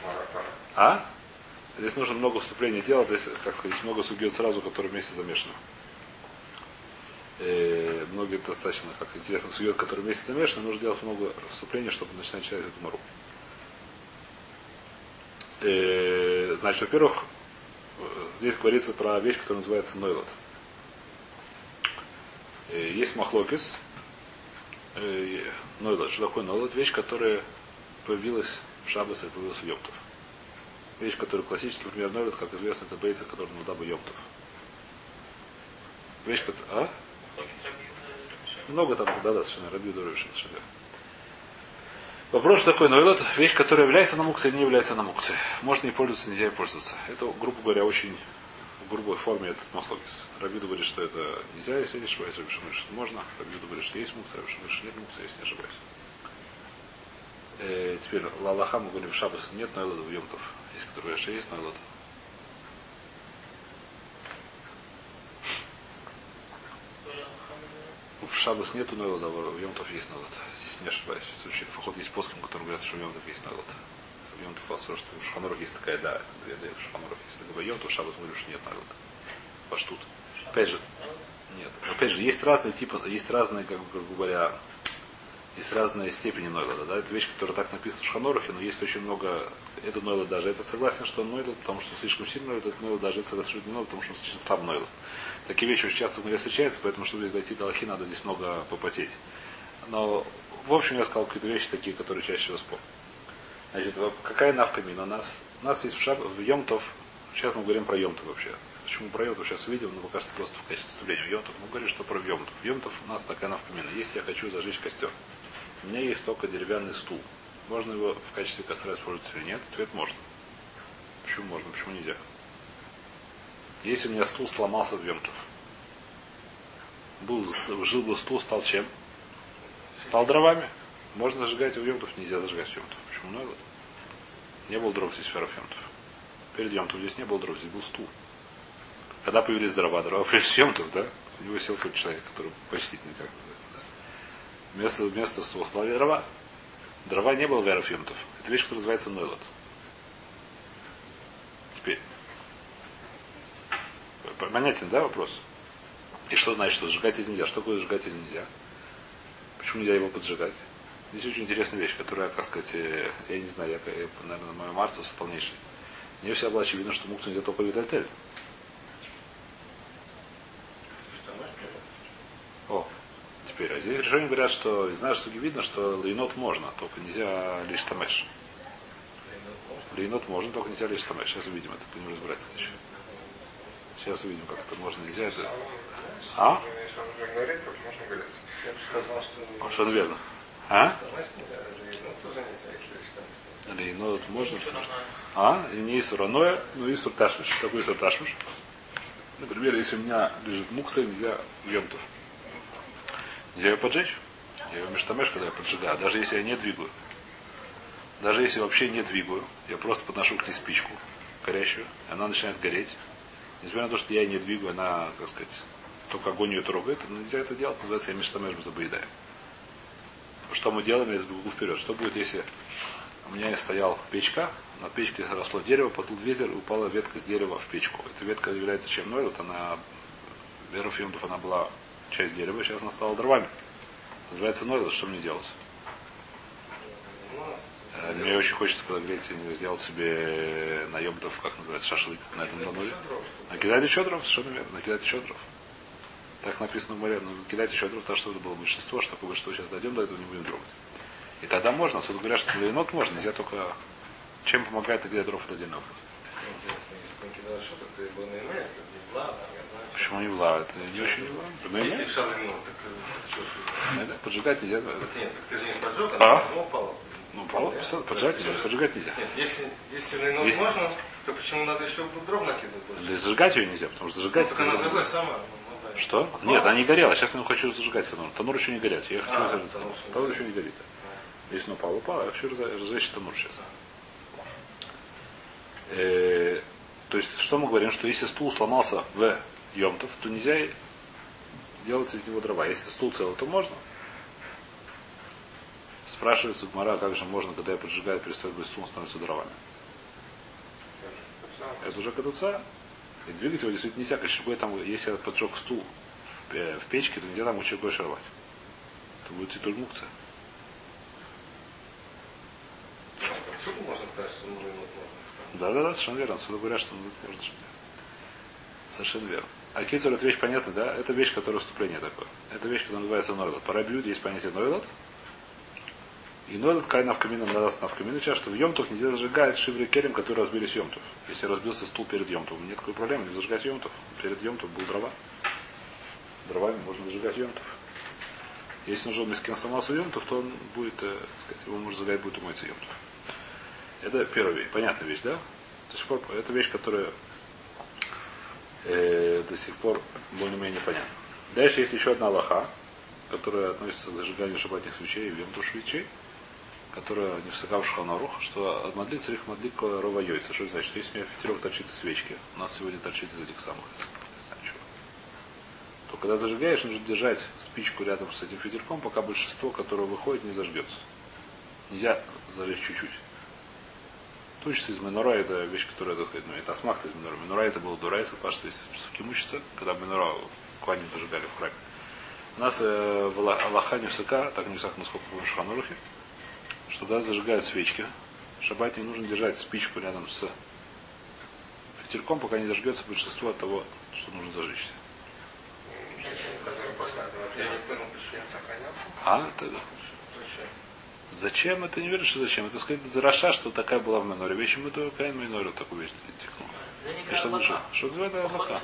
A: А? Здесь нужно много вступлений делать, здесь, как сказать, много сугиот сразу, которые вместе замешаны. Э, многие достаточно, как интересно, сует, который вместе замешаны, нужно делать много вступлений, чтобы начинать читать эту мору. Э, значит, во-первых, здесь говорится про вещь, которая называется нойлот. Э, есть махлокис, э, нойлот. Что такое нойлот? Вещь, которая появилась в Шабас и появилась в Йоптов. Вещь, которая классический пример нойлот, как известно, это бейца, который на бы Йоптов. Вещь, которая... А? Много там, да, да, совершенно, Раби Доревшин, совершенно. Вопрос такой, но это вещь, которая является на мукце и не является на мукце. Можно и пользоваться, нельзя и пользоваться. Это, грубо говоря, очень грубой форме этот маслогис. Рабиду говорит, что это нельзя, если не ошибаюсь, Рабишин говорит, что можно. Рабиду говорит, что есть мукца, Рабишин говорит, что нет мукца, если не ошибаюсь. Э, теперь Лалаха мы говорим, в Шабас нет нойлода в Йомтов. Есть, которые говорят, что есть нойлода. В Шабас нету нойлода, в Йомтов есть нойлод. Здесь не ошибаюсь. В случае, вход есть плоским, который говорят, что в Йомтов есть нойлод. В Йомтов что в Шханурах есть такая, да, это две две в Шханурах есть. Такой Йомтов, в Шабас говорю, что нет нойлода. Паштут. Опять же, нет. Опять же, есть разные типы, есть разные, как бы говоря, есть разные степени нойлода. Да? Это вещь, которая так написана в Шханорахе, но есть очень много. Это нойлод даже. Это согласен, что нойлод, потому что слишком сильно нойлод, это нойлод даже это согласен, что не нойлод, потому что он слишком слабый нойлод. Такие вещи очень часто в мире встречаются, поэтому, чтобы здесь дойти до Аллахи, надо здесь много попотеть. Но, в общем, я сказал какие-то вещи такие, которые чаще всего спор. Значит, какая навка мина? У нас, у нас есть в, шаб, в Йомтов, сейчас мы говорим про Йомтов вообще. Почему про Йомтов сейчас увидим, но пока что просто в качестве вступления. Йомтов, мы говорим, что про Йомтов. Йомтов у нас такая навка мина. Если я хочу зажечь костер, у меня есть только деревянный стул. Можно его в качестве костра использовать или нет? Ответ можно. Почему можно, почему нельзя? Если у меня стул сломался в Йомтов, был, жил бы стул, стал чем? Стал дровами. Можно зажигать в Йомтов, нельзя зажигать в Йомтов. Почему надо? Не было дров здесь в Йомтов. Перед Йомтов здесь не было дров, здесь был стул. Когда появились дрова, дрова в Йомтов, да? У него сел тот человек, который почтительный, как называется. Да? Вместо, вместо стула стали дрова. Дрова не было в Йомтов. Это вещь, которая называется Нойлот. Теперь. Понятен, да, вопрос? И что значит, что сжигать этим нельзя? Что такое сжигать этим нельзя? Почему нельзя его поджигать? Здесь очень интересная вещь, которая, как сказать, э, я не знаю, я, я наверное, мой Марцус полнейший. Мне всегда было очевидно, что мукс нельзя только Витальтель. О, теперь, а здесь решение говорят, что, нашей штуки видно, что лейнот можно, только нельзя лишь тамеш. Лейнот можно, только нельзя лишь тамеш. Сейчас увидим это, будем разбираться еще. Сейчас увидим, как это можно, нельзя. Это... А?
C: Он можно.
D: Я бы сказал, что...
A: Совершенно верно. А?
D: Лейнот
A: ну, можно. А? И не Исур Аноя, но Исур Ташмиш. Такое Исур Ташмиш? Например, если у меня лежит мукса, нельзя в Йомту. Нельзя ее поджечь. Я ее мештамеш, когда я поджигаю. Даже если я не двигаю. Даже если вообще не двигаю, я просто подношу к ней спичку горящую, и она начинает гореть. Несмотря на то, что я не двигаю, она, так сказать, только огонь ее трогает, нельзя это делать, называется я мештамеш забоедаем. Что мы делаем, я сбегу вперед. Что будет, если у меня стоял печка, над печкой росло дерево, подул ветер, и упала ветка с дерева в печку. Эта ветка является чем? Ну, вот она, Вера Фимтов, она была часть дерева, сейчас она стала дровами. Называется нойлот, что мне делать? Э, Мне очень хочется подогреть и сделать себе на Йомтов, как называется, шашлык на этом лануре. Накидать еще дров, совершенно верно. Накидать еще дров. Так написано в море. Но накидать еще дров, так что это было большинство, что такое большинство сейчас дойдем, до этого не будем трогать. И тогда можно. Отсюда говорят, что для енот можно, нельзя только... Чем помогает накидать дров, это
D: это я знаю.
A: Почему не вла? Это не очень вла. Ну,
D: Если в шалину, так э, что
A: ну, да, Поджигать нельзя.
D: Нет, так ты же не поджег,
A: А?
D: а ну, упал.
A: Ну, пол- поджигать нельзя. Поджигать нельзя.
D: Нет, если, если можно, то почему надо еще дров накидывать больше?
A: Да и зажигать ее нельзя, потому что зажигать...
D: Так она зажглась сама.
A: Что? Нет, она не горела. Сейчас я хочу зажигать танур. Танур еще не горят. Я хочу
D: А, еще не
A: Танур еще не горит. Если он упал, упал, я хочу разжечь танур сейчас. Э, то есть, что мы говорим, что если стул сломался в Йомтов, то нельзя делать из него дрова. Если стул целый, то можно. Спрашивается Гмара, как же можно, когда я поджигаю, перестает быть стул, становится дровами. Это уже кадуца. И двигать его действительно нельзя. Кочергой там, если я поджег стул в пе- в печке, то нельзя там кочергой шарвать. Это будет титульмукция.
D: Отсюда можно сказать, что нужно.
A: Да, да, да, совершенно верно. Отсюда говорят, что ну, можно. Совершенно верно. А кицур это вещь понятна, да? Это вещь, которая вступление такое. Это вещь, которая называется нойлот. По рабиуде есть понятие нойлот. И нойлот кай навкамина надаст навкамина сейчас, что в Йомтов нельзя зажигать шиври керем, которые разбились Йомтов. Если разбился стул перед Йомтом, нет такой проблемы, не зажигать Йомтов. Перед Йомтов был дрова. Дровами можно зажигать Йомтов. Если уже мискен сломался Йомтов, то он будет, э, так сказать, его можно зажигать, будет умыться Йомтов. Это первая вещь. Понятная вещь, да? До сих пор это вещь, которая э, до сих пор более-менее понятна. Дальше есть еще одна лоха, которая относится к зажиганию шабатных свечей и вемту свечей, которая не высока в что от мадлит царих мадлик рова яйца. Что это значит? Если у меня фитерок торчит из свечки, у нас сегодня торчит из этих самых, не знаю чего, то когда зажигаешь, нужно держать спичку рядом с этим фитерком, пока большинство, которое выходит, не зажгется. Нельзя зажечь чуть-чуть. Тучится из Минора, это вещь, которая, так сказать, ну, это асмахта из Минора. Минора это был Дурайса, что если суки мучится, когда Минора кланем зажигали в храме. У нас э, в Алла- Аллаха так не высока, насколько в Шханурухе, что когда зажигают свечки, в шаббате не нужно держать спичку рядом с фитильком, пока не зажгется большинство от того, что нужно зажечь.
C: Который после этого
D: Я не понял,
C: член сохранялся.
A: А? Это-
D: Зачем?
A: Это не веришь, что зачем? Это сказать, это Раша, что такая была в Миноре. Вещь мы только Каин Миноре такую вещь текнул. И что лучше? Что называется Аллаха?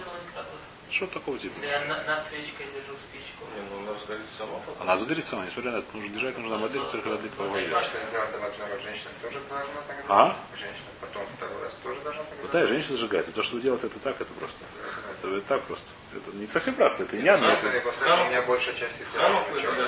A: Что такого типа?
B: Если я на- над свечкой держу спичку.
D: Не, ну она сгорит сама потом.
A: Она загорится сама, несмотря на это, нужно держать, нужно модель цирка для кого
C: А что сделать в одной вот женщина тоже должна тогда?
A: А?
C: Женщина потом второй раз тоже должна тогда?
A: Вот да, и женщина зажигает. И то, что вы делаете, это так, это просто. Это, это так просто. Это не совсем просто, это не одно.
C: У меня большая часть их
D: Хануку это я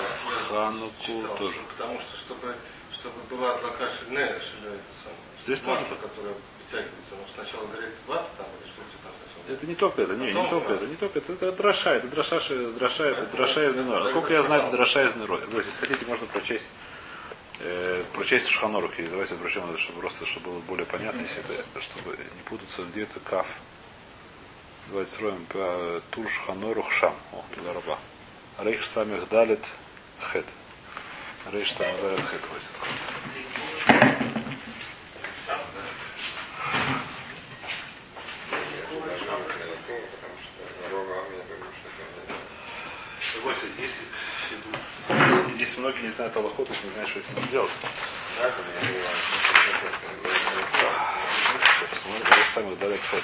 A: Хануку
D: читал,
A: тоже.
D: что- Потому что, чтобы, чтобы была адвокат Шильне, это самое.
A: Здесь
D: масло,
A: тоже.
D: которое притягивается. Ну, сначала горит вата там, или что то там.
A: Это не только это, не, не только это, не только это, это дроша, это дроша, ше- дроша, это дроша из Минора. Насколько я знаю, это дроша из Минора. Если хотите, можно прочесть, э, прочесть Шханорухи. Давайте обращаем это, чтобы просто, чтобы было более понятно, если это, чтобы не путаться, где это каф. Давайте строим по Тур Шханорух Шам. О, туда раба. Рейх Самих Далит Хет. Рейх Самих Далит Хет. Давайте.
C: потому что Рова, я думаю, что это
A: Согласен, если, если, если многие не знают Аллахот, то не знают, что это делать.
C: было.
A: Посмотрим, Рейш самых далек хет.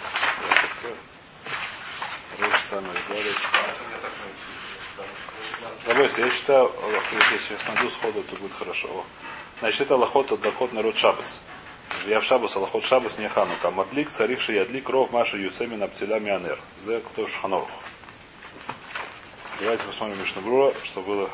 A: Рейш самых далек.
D: Я так научился.
A: Давайте, я читаю Аллахот, если я найду сходу, то будет хорошо. Значит, это Аллахот от доход народ Шабас. Я в Шабас, Аллахот Шабас, не Ханука. Мадлик, царих ядлик, ров, маша, юцеми, напцеля, мионер. За кто шханов. Давайте посмотрим Мишнабрура, что было,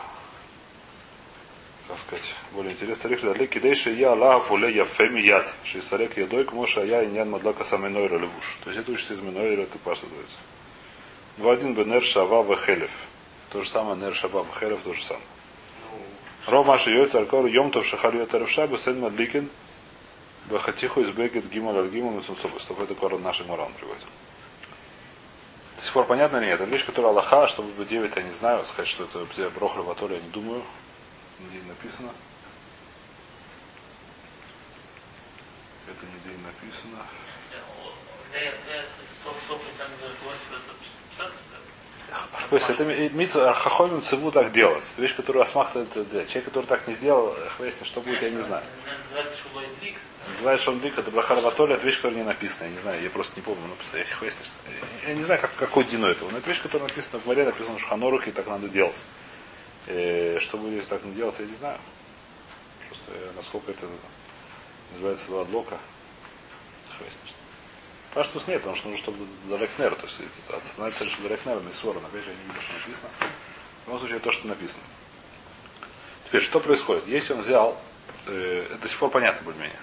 A: как сказать, более интересно. Царих ядлик, кидейши я Аллахов уле яфеми яд. Шисарек ядой, к моша я иньян мадлака самейнойра левуш. То есть это учится из Минойра, это паш называется. Один бенер шава вехелев. То же самое, нер шава вехелев, то же самое. Ров Маша Йойц Алькор Йомтов Шахальот Аршаба Сен Мадликин Бахатиху из Бегет Гимал Альгимал Мецумцобус. Такой это корон наших Муран приводит. До сих пор понятно или? Это вещь, которая Аллаха, чтобы бы 9, я не знаю, сказать, что это Брохра Ватоли, я не думаю. Нигде не написано. Это нигде не написано. То есть это имеется хахомим циву так делать. Это вещь, которую делать. Человек, который так не сделал, хвестин, что будет, я не знаю.
B: Называется
A: Шондлик, это Брахара Ватоли, это вещь, которая не написана. Я не знаю, я просто не помню, но я. Я не знаю, как, какой дino это. Но это вещь, которая написана в море, написано в Шханорухе, и так надо делать. Э, что будет, если так не делать, я не знаю. Просто э, насколько это называется ладлока. Паштус нет, потому что нужно, чтобы Дарекнер, то есть остановиться лишь Дарекнер, не свора, опять же, я не вижу, что написано. В любом случае, то, что написано. Теперь, что происходит? Если он взял, э, это до сих пор понятно более-менее.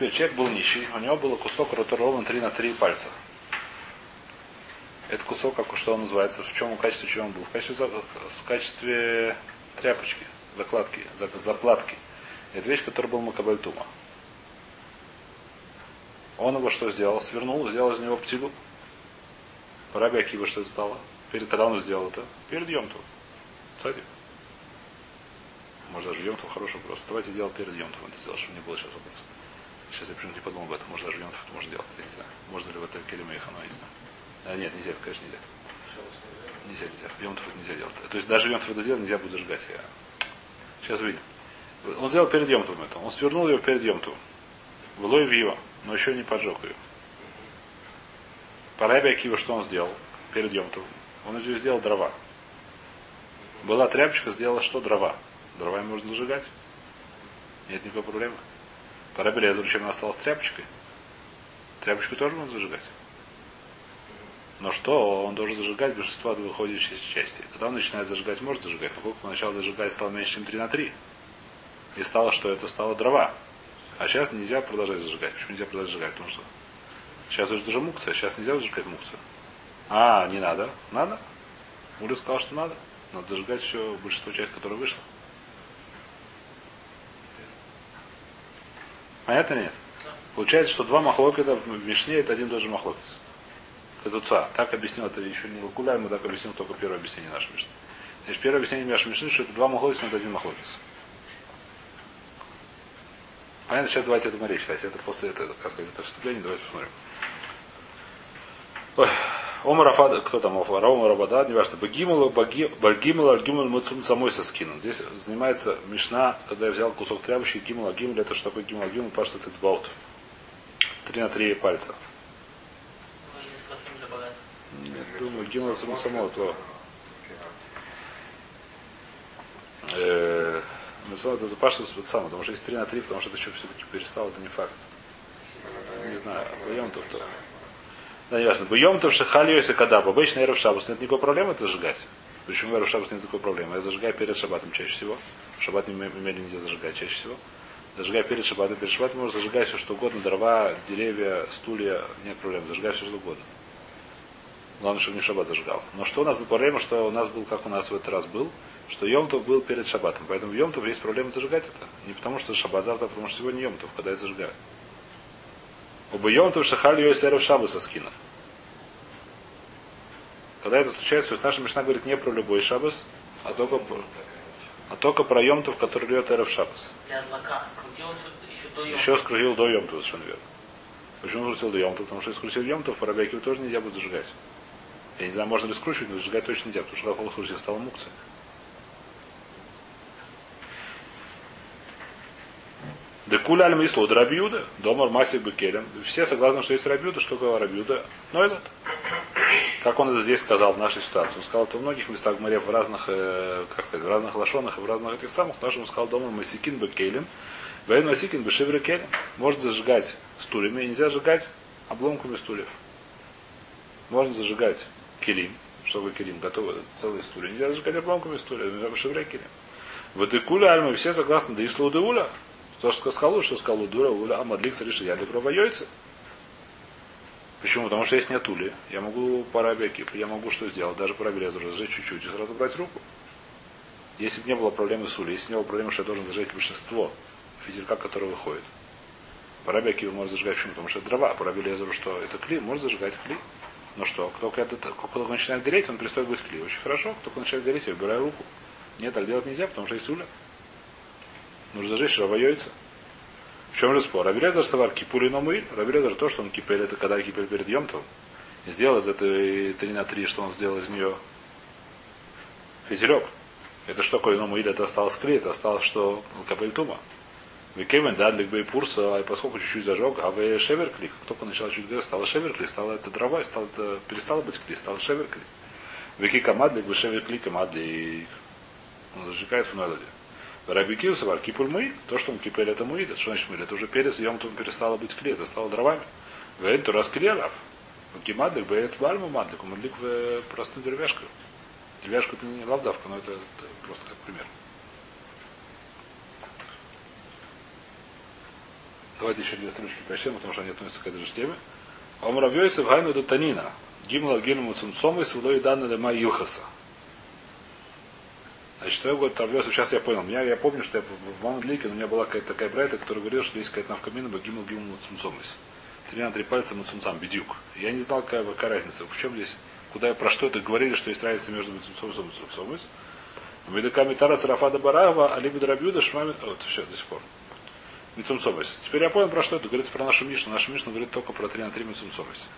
A: Теперь человек был нищий, у него было кусок роторован 3 на 3 пальца. Это кусок, как что он называется, в чем в качестве чего он был? В качестве, в качестве тряпочки, закладки, заплатки. Это вещь, которая был Макабальтума. Он его что сделал? Свернул, сделал из него птицу. Раби Акива что это стало? Перед когда он сделал это? Перед Йомту. Кстати. Может даже Йомту хороший вопрос. Давайте сделал перед Йомту. Это сделал, чтобы не было сейчас вопроса. Сейчас я почему-то не подумал об этом. Может даже Йомту это можно делать. Я не знаю. Можно ли в это Келима и Хано, я не знаю. А, нет, нельзя, конечно, нельзя. Нельзя, нельзя. Йомтов это нельзя делать. То есть даже Йомтов это сделать нельзя будет зажигать. Я... Сейчас увидим. Он сделал перед Йомтовым это. Он свернул его перед Йомтовым. Влой в его но еще не поджег ее. По Раби Акива что он сделал перед Йомтом? Он из нее сделал дрова. Была тряпочка, сделала что? Дрова. Дрова можно зажигать. Нет никакой проблемы. По Раби Лезеру, чем она осталась тряпочкой? Тряпочку тоже можно зажигать. Но что? Он должен зажигать большинство выходящей части. Когда он начинает зажигать, может зажигать. Как только начал зажигать, стало меньше, чем 3 на 3. И стало, что это стало дрова. А сейчас нельзя продолжать зажигать. Почему нельзя продолжать зажигать? Потому что сейчас уже даже мукция, сейчас нельзя зажигать мукцию. А, не надо. Надо. Муля сказал, что надо. Надо зажигать все, большинство часть, которая вышла. Понятно нет? Получается, что два махлокета в Мишне это один и тот же махлокет. Это ца. Так объяснил, это еще не Лакуляй, мы так объяснил только первое объяснение нашей Мишны. Значит, первое объяснение нашей Мишны, что это два махлокета, но это один махлокет. Понятно, сейчас давайте это море читать. Это после этого, как сказать, это вступление, давайте посмотрим. Ой. Омар Афад, кто там, Омар Рабада, не важно, Багимал, Багимал, Альгимал, Муцум самой соскинул. Здесь занимается Мишна, когда я взял кусок тряпочки, Гимал, Альгимал, это что такое Гимал, Альгимал, Пашта Тецбаут. Три на три пальца. Нет, думаю, Гимал само то. Э, Мецвод это паша сам, потому что есть 3 на 3, потому что это что все-таки перестал, это не факт. Не знаю, боем то то. Да, не важно. Боем то шахали если когда обычно эров шабус нет никакой проблемы это зажигать. Почему эров шабус нет никакой проблемы? Я зажигаю перед шабатом чаще всего. Шабат не имели нельзя зажигать чаще всего. Зажигай перед шабатом. Перед шабатом можно зажигать все что угодно. Дрова, деревья, стулья. Нет проблем. Зажигай все что угодно. Главное, чтобы не шаббат зажигал. Но что у нас было проблема, что у нас был, как у нас в этот раз был, что Йомтов был перед Шаббатом. Поэтому в Йомтов есть проблема зажигать это. Не потому что Шаббат завтра, а потому что сегодня Йомтов, когда я зажигаю. Оба Йомтов шахали ее серов Шаббаса скинов. Когда это случается, то есть наша Мишна говорит не про любой Шаббас, а только про, а только про Йомтов, который льет Эров Шаббас. Еще скрутил до Йомтова, совершенно верно. Почему скрутил до Йомтова? Потому что если скрутил Йомтов, по Рабякиву тоже нельзя будет зажигать. Я не знаю, можно ли скручивать, но зажигать точно нельзя, потому что в случае стала мукция. Декуля аль мисло рабиуда, домар масик бекелем. Все согласны, что есть рабиуда, что такое рабиуда? Но этот. Как он это здесь сказал в нашей ситуации. Он сказал это в многих местах в море, в разных, э, как сказать, в разных лошонах и в разных этих самых. В нашем сказал домар масикин бекелем. Вейн масикин бешевре келем. Можно зажигать стульями, нельзя зажигать обломками стульев. Можно зажигать келим. Что такое келим? Готовы целые стулья. Нельзя зажигать обломками стулья. Бешевре келем. В Эдекуле альмы все согласны, да и слудеуля. То, что сказал, что сказал Дура, Уля, Амадлик, решил, я добро яйца. Почему? Потому что есть нет ули. Я могу по рабике, я могу что сделать? Даже по рабелезу разжечь чуть-чуть и сразу брать руку. Если бы не было проблемы с улей, если не было проблемы, что я должен зажечь большинство фитилька, который выходит. По рабике вы можете зажигать почему? Потому что это дрова. По рабелезу что? Это кли, может зажигать кли. Ну что, кто когда как только начинает гореть, он перестает быть кли. Очень хорошо. Кто только начинает гореть, я убираю руку. Нет, так делать нельзя, потому что есть уля. Нужно зажечь равайойца. В чем же спор? Рабелезер савар кипули номы. Рабелезер то, что он кипель, это когда кипель перед Йомтом. И сделал из этой 3 на 3, что он сделал из нее физерек. Это что такое ному это осталось клей, это осталось что капель тума. Викемен дадлик бей пурса, а поскольку чуть-чуть зажег, а в шевер клик, только начал чуть говорить, стало шевер клик, стало это дрова, стало это, перестало быть клей, стало шевер клик. Вики камадлик, вы шевер клик, камадли, он зажигает в нойлоде. Раби Килсовар, кипуль мый, то, что он кипель, это мый, это что значит мый, это уже перец, ем там перестало быть клей, это стало дровами. Вейн то раскрелав. Кимадлик, бейт бальму мадлик, мадлик в простым деревяшкой. Деревяшка это не лавдавка, но это, это просто как пример. Давайте еще две строчки прочтем, потому что они относятся к этой же теме. Муравьёйся в гайну до танина. Гимла гильму цумцом и свелой данный лема илхаса. Значит, что я говорю, Равьёсов, сейчас я понял. Меня, я помню, что я в Мамадлике, у меня была какая-то такая брайта, которая говорила, что есть какая-то навкамина, гимл гимл цумцомис. Три на три пальца муцумцам, бедюк. Я не знал, какая, какая разница. В чем здесь, куда я про что это говорили, что есть разница между муцумцомисом и муцумцомис. Медаками Тарас Рафада Барава, Али Бедрабюда, Шмамин. Вот, все, до сих пор. Мицумцомис. Теперь я понял, про что это. Говорится про нашу Мишну. Наша Мишна говорит только про 3 на 3 Мицумцомис.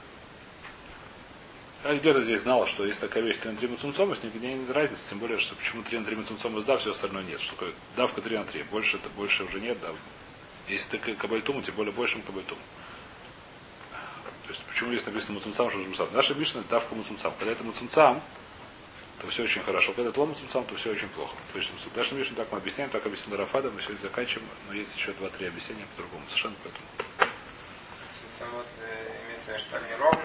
A: Я где-то здесь знал, что есть такая вещь 3 на 3 Мицумцомис, нигде нет разницы, тем более, что почему 3 на 3 Мицумцомис да, все остальное нет. Что такое давка 3 на 3. Больше, это, больше уже нет дав. Если ты кабальтуму, тем более большим кабальтуму. То есть почему здесь написано муцумцам, что муцумцам? Наша Мишна давка муцумцам. Когда это муцумцам, то все очень хорошо. Когда это ломусом сам, то все очень плохо. То есть, даже Мишну так мы объясняем, так объяснил Рафада, мы сегодня заканчиваем, но есть еще два-три объяснения по-другому, совершенно поэтому.
C: Вот, имеется в виду, что они ровно